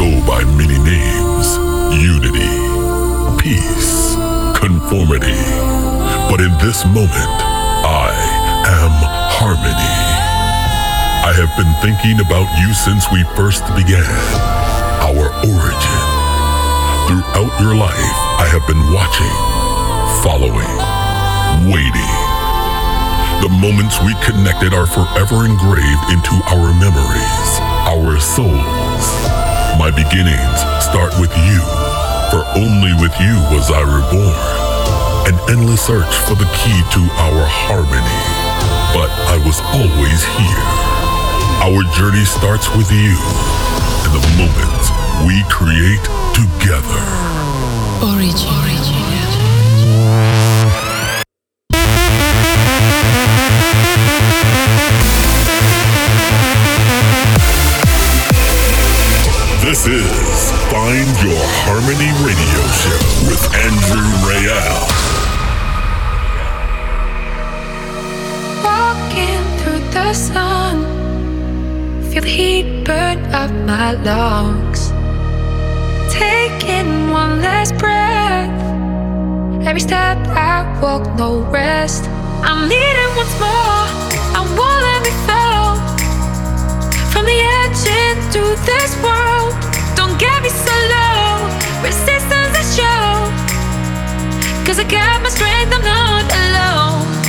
go by many names unity, peace, conformity. But in this moment, I am harmony. I have been thinking about you since we first began, our origin. Throughout your life, I have been watching, following, waiting. The moments we connected are forever engraved into our memories, our souls. My beginnings start with you, for only with you was I reborn. An endless search for the key to our harmony, but I was always here. Our journey starts with you and the moments we create together. Origin. This is Find Your Harmony Radio Show with Andrew Rayel. Walking through the sun, feel the heat burn up my lungs. Taking one last breath, every step I walk, no rest. I'm needing once more, I won't let me fall from the edge into this world. Get me so low, resistance is show. Cause I got my strength, I'm not alone.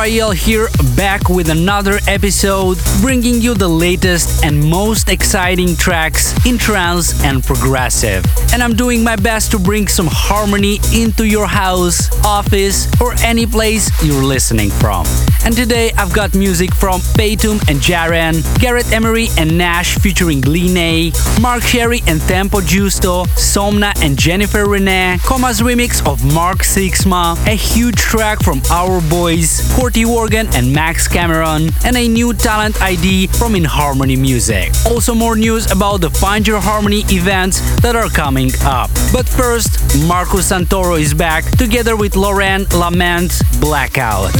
Rayel here, back with another episode, bringing you the latest and most exciting tracks in trance and progressive. And I'm doing my best to bring some harmony into your house, office, or any place you're listening from. And today I've got music from Fatum and Jaren, Garrett Emery and Nash featuring Lee Mark Sherry and Tempo Giusto, Somna and Jennifer Renee, KhoMha's remix of Mark Sixma, a huge track from Our Boys, Corty Morgan and Max Cameron, and a new talent ID from inHarmony Music. Also more news about the Find Your Harmony events that are coming up. But first, Marco Santoro is back together with Lauren Lament Blackout.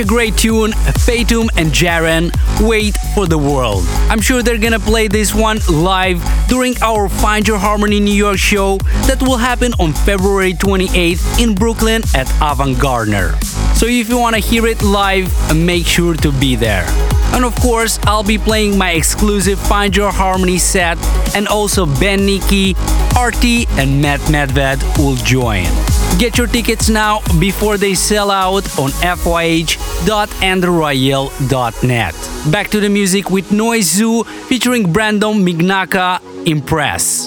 A great tune, Fatum and Jaren, Wait for the World. I'm sure they're gonna play this one live during our Find Your Harmony New York show that will happen on February 28th in Brooklyn at Avant Gardner. So if you wanna hear it live, make sure to be there. And of course, I'll be playing my exclusive Find Your Harmony set, and also Ben Nicky, RT, and Matt Medved will join. Get your tickets now before they sell out on fyh.andrewrayel.net. Back to the music with Noise Zoo featuring Brandon Mignaka Impress.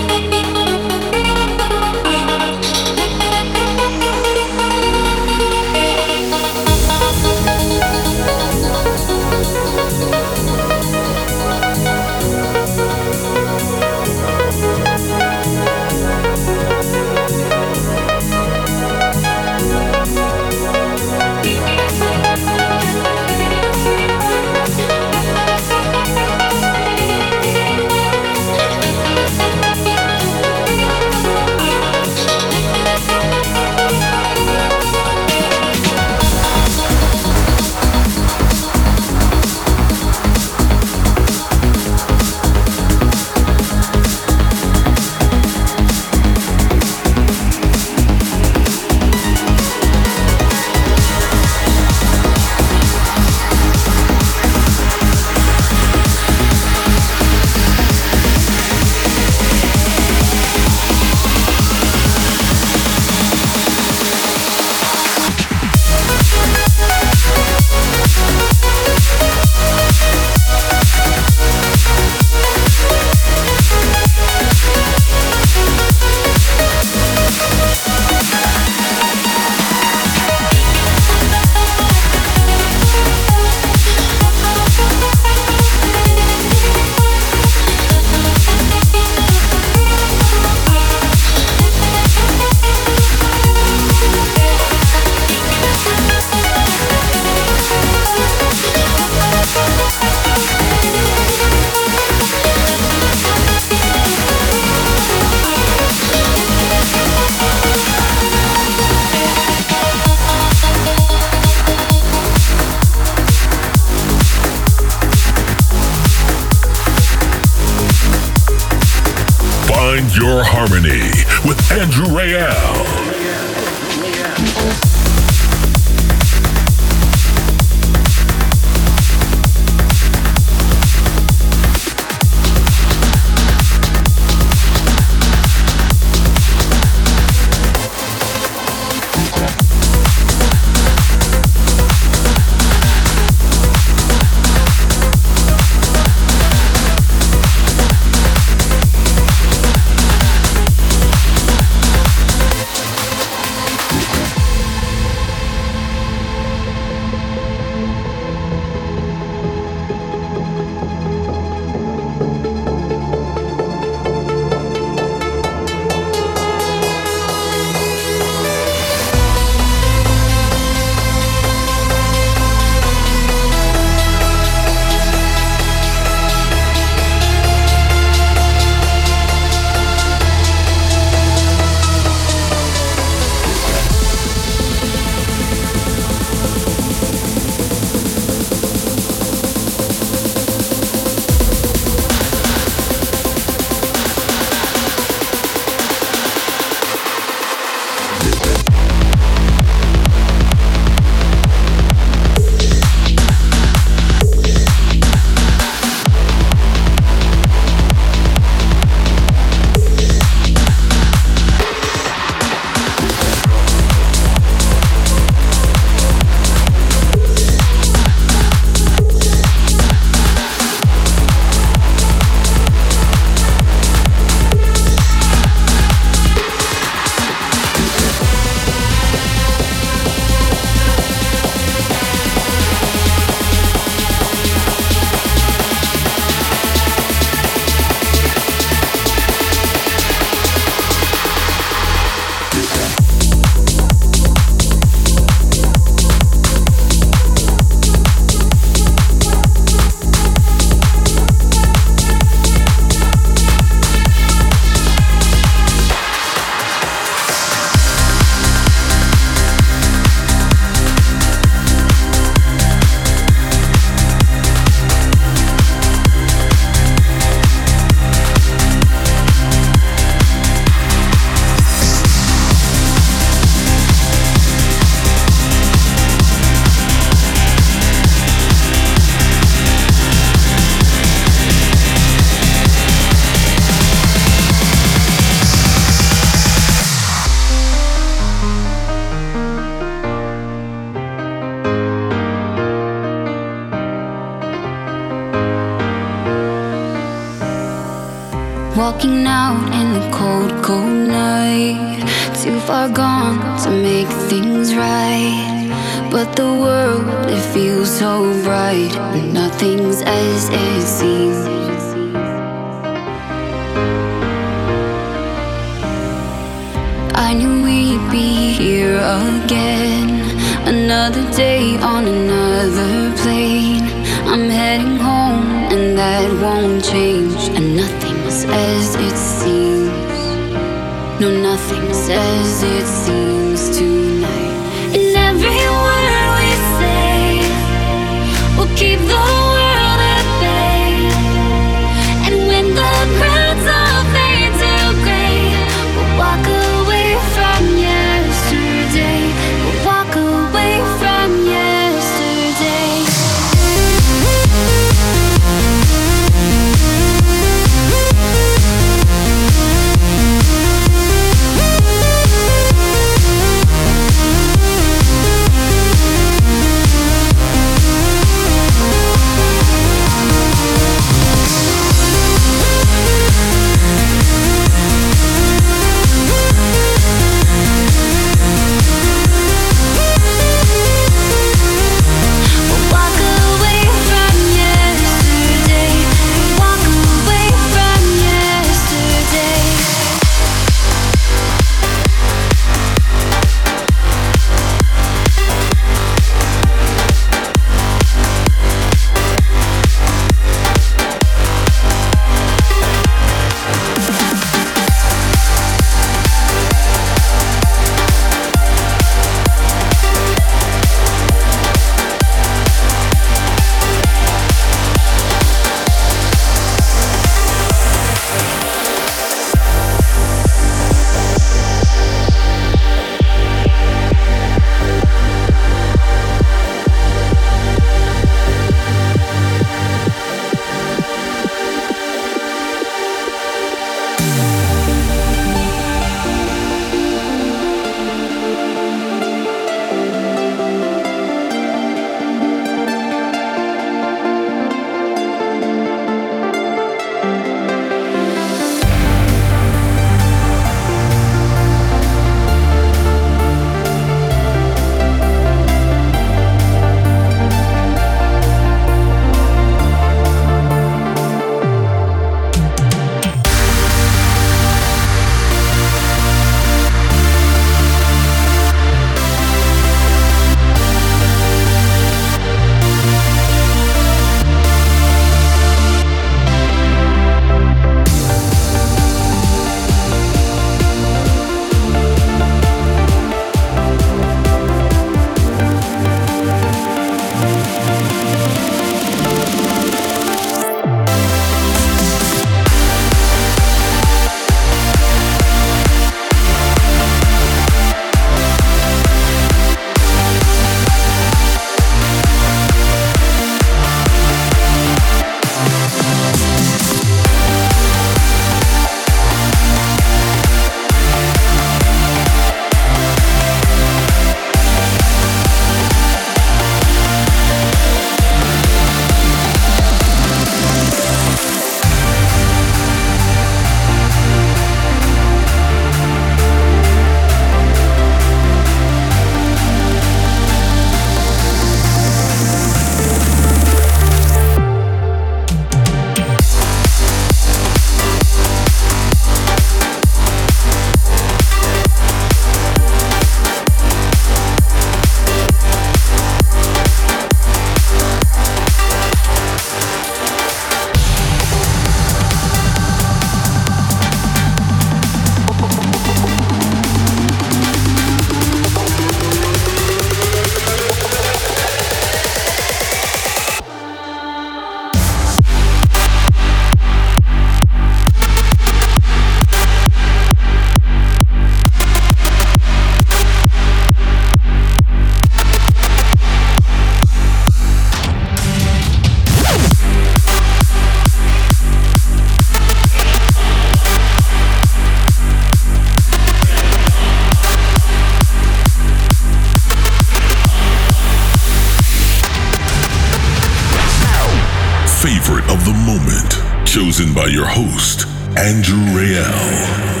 Favorite of the moment, chosen by your host, Andrew Rayel.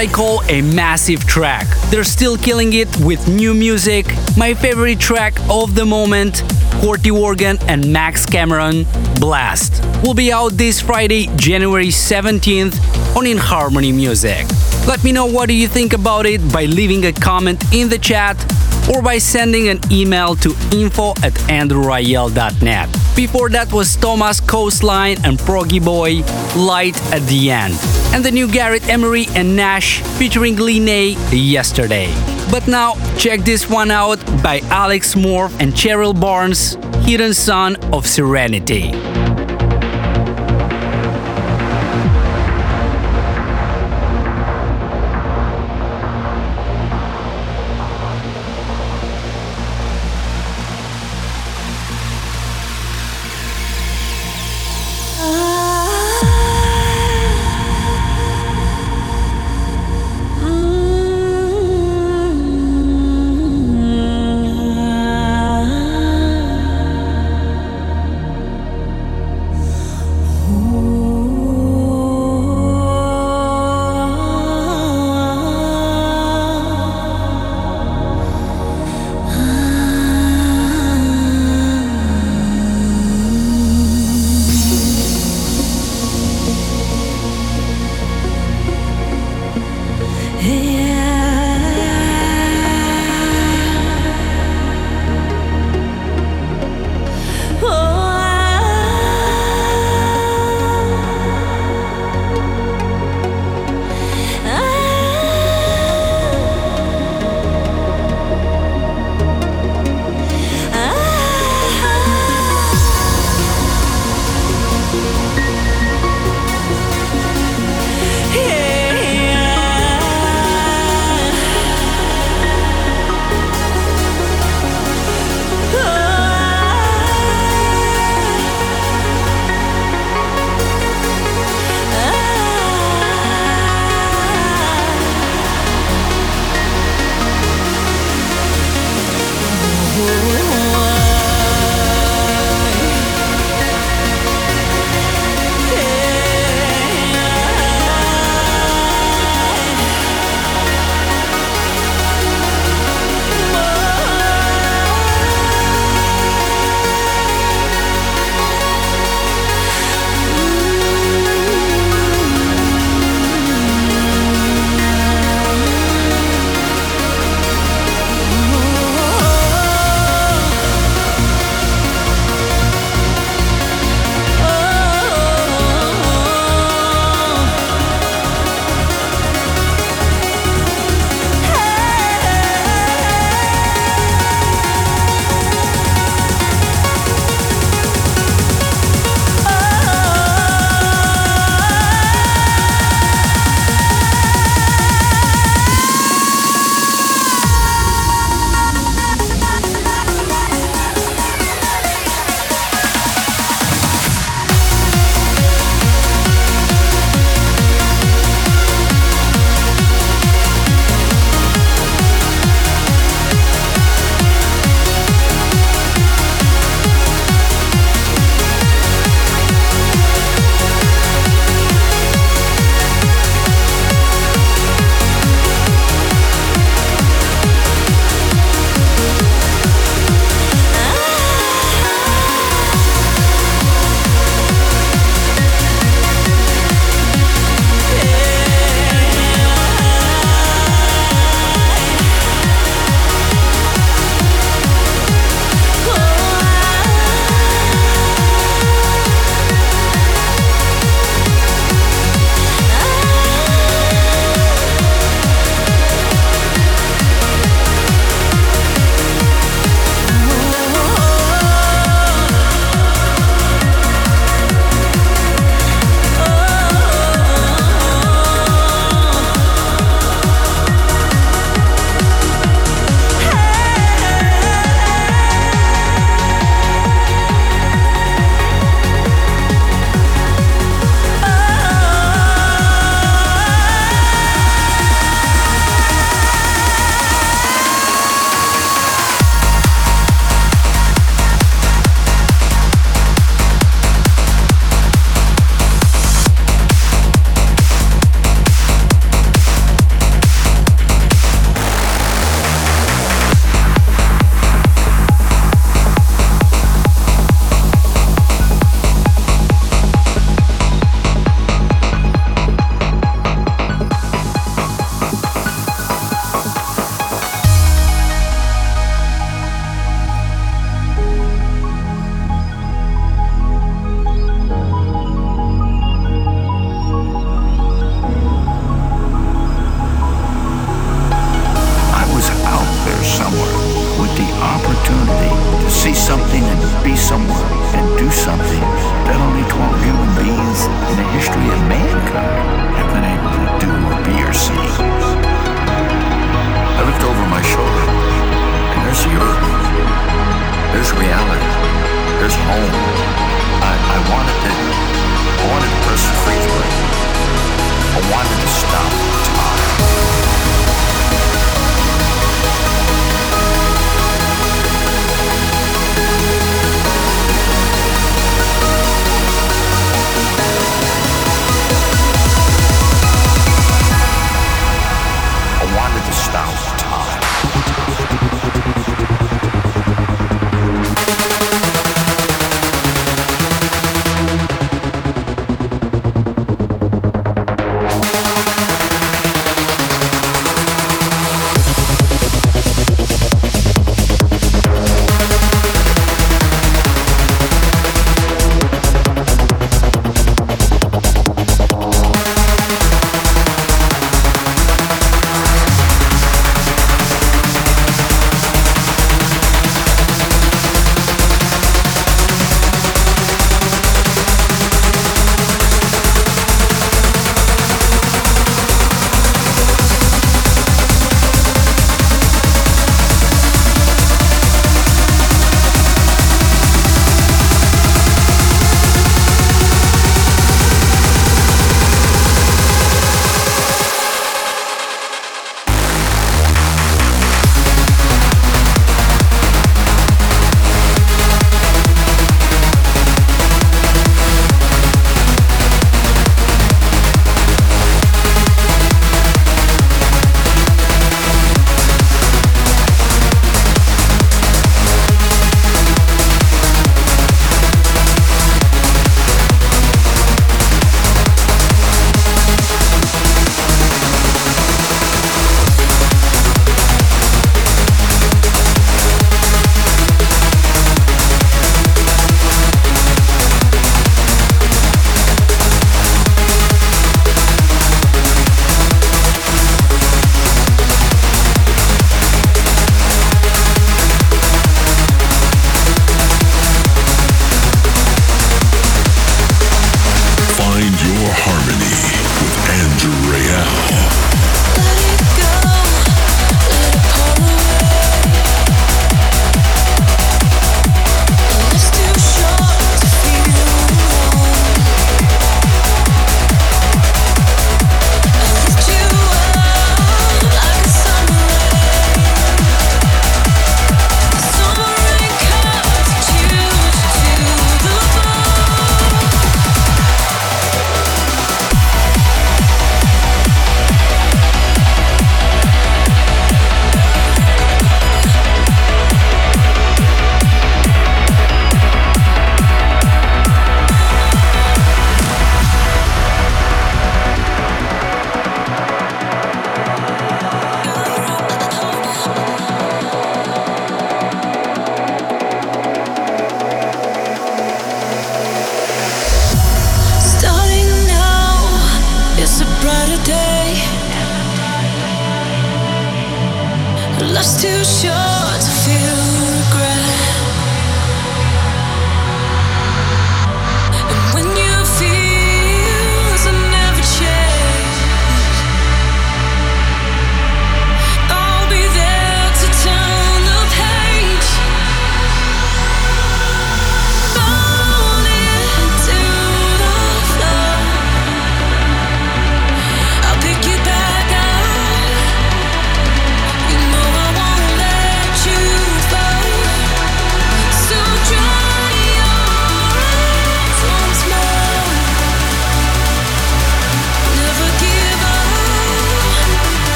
I call a massive track. They're still killing it with new music. My favorite track of the moment, Corti Organ and Max Cameron, Blast, will be out this Friday, January 17th on inHarmony Music. Let me know what do you think about it by leaving a comment in the chat or by sending an email to info at andrewrayel.net. Before that was Thomas Coastline and Proggy Boy, Light at the End. And the new Garrett Emery and Nash featuring Lee yesterday. But now, check this one out by Alex Morph and Cheryl Barnes, Hidden Son of Serenity.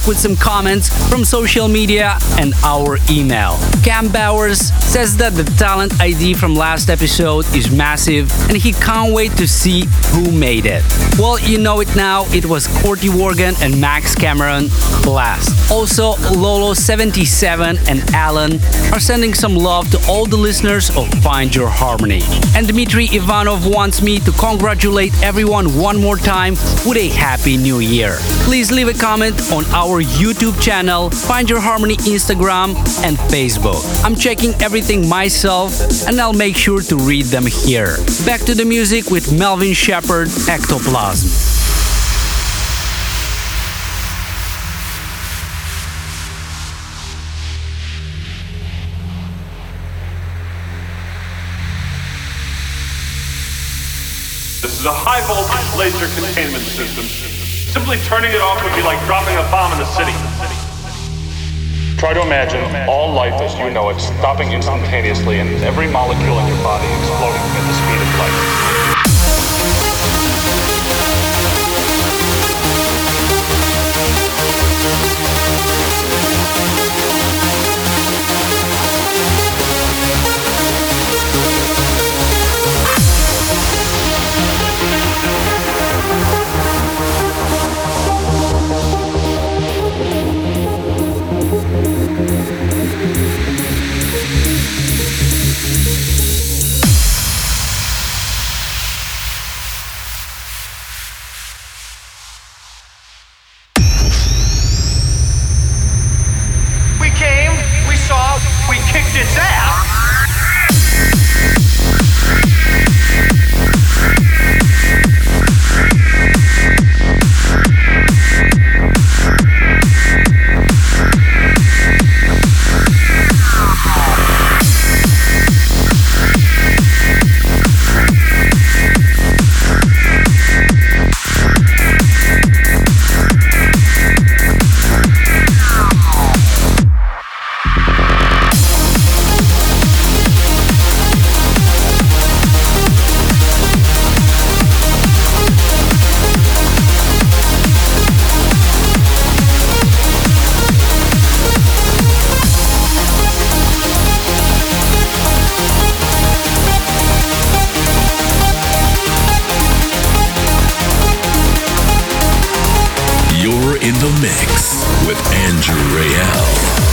Back with some comments from social media and our email. Cam Bowers says that the talent ID from last episode is massive and he can't wait to see who made it. Well, you know it now, it was Corti Organ and Max Cameron Blast. Also, Lolo77 and Alan are sending some love to all the listeners of Find Your Harmony. And Dmitry Ivanov wants me to congratulate everyone one more time with a happy new year. Please leave a comment on our YouTube channel, Find Your Harmony Instagram, and Facebook. I'm checking everything myself and I'll make sure to read them here. Back to the music with Melvin Shepard, Ectoplasm. This is a high voltage laser containment system. Simply turning it off would be like dropping a bomb in the city. Try to imagine all life as you know it stopping instantaneously and every molecule in your body exploding at the speed of light. in the mix with Andrew Rayel.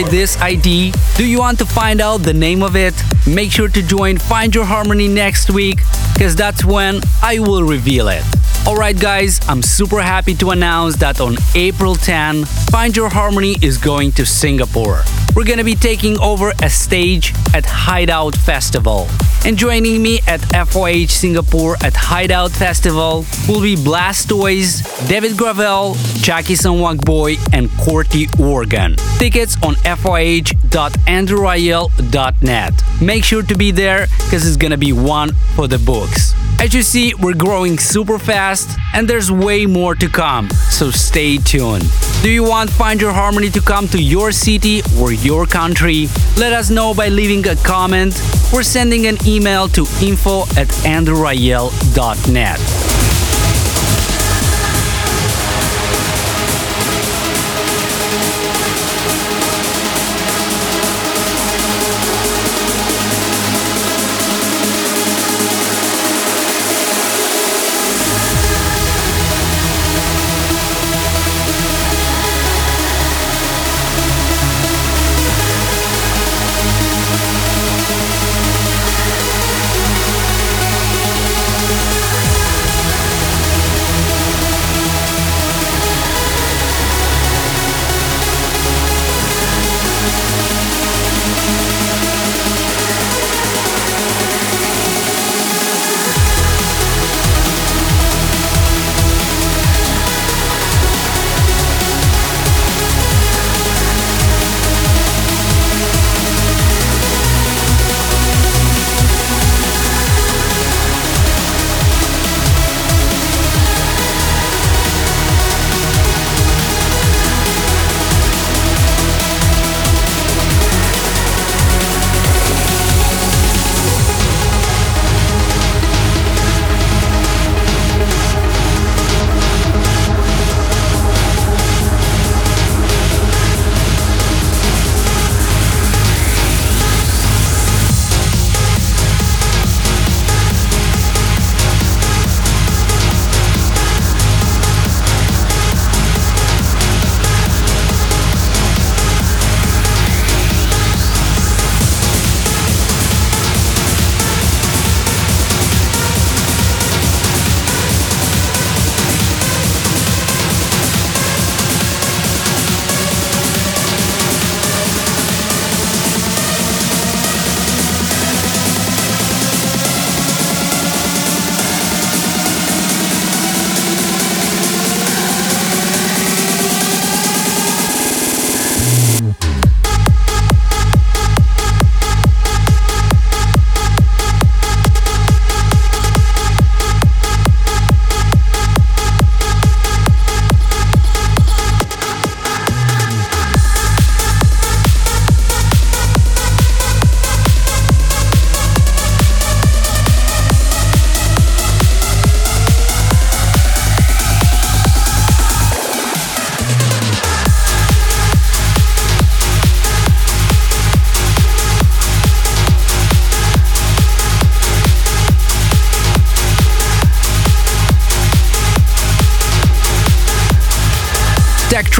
This ID? Do you want to find out the name of it? Make sure to join Find Your Harmony next week, because that's when I will reveal it. Alright, guys, I'm super happy to announce that on April 10, Find Your Harmony is going to Singapore. We're gonna be taking over a stage at Hideout Festival. And joining me at FOH Singapore at Hideout Festival will be Blastoyz, David Gravell, Jackie Boy, and Corti Organ. Tickets on foh.andrewrayel.net. Make sure to be there because it's gonna be one for the books. As you see, we're growing super fast and there's way more to come, so stay tuned. Do you want Find Your Harmony to come to your city or your country? Let us know by leaving a comment or sending an email to info at andrewrayel.net.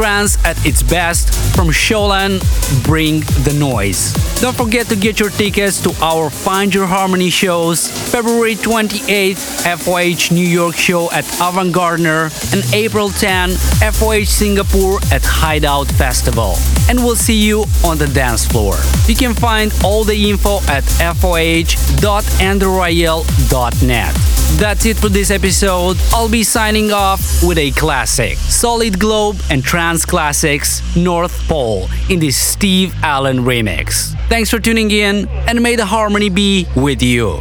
trance at its best from Sholan Bring the Noise. Don't forget to get your tickets to our Find Your Harmony shows February 28th FOH New York show at Avant Gardner and April 10 FOH Singapore at Hideout Festival. And we'll see you on the dance floor. You can find all the info at foh.andrewrayel.net. That's it for this episode. I'll be signing off with a classic Solid Globe and Trans Classics North Pole in this Steve Allen remix. Thanks for tuning in and may the harmony be with you.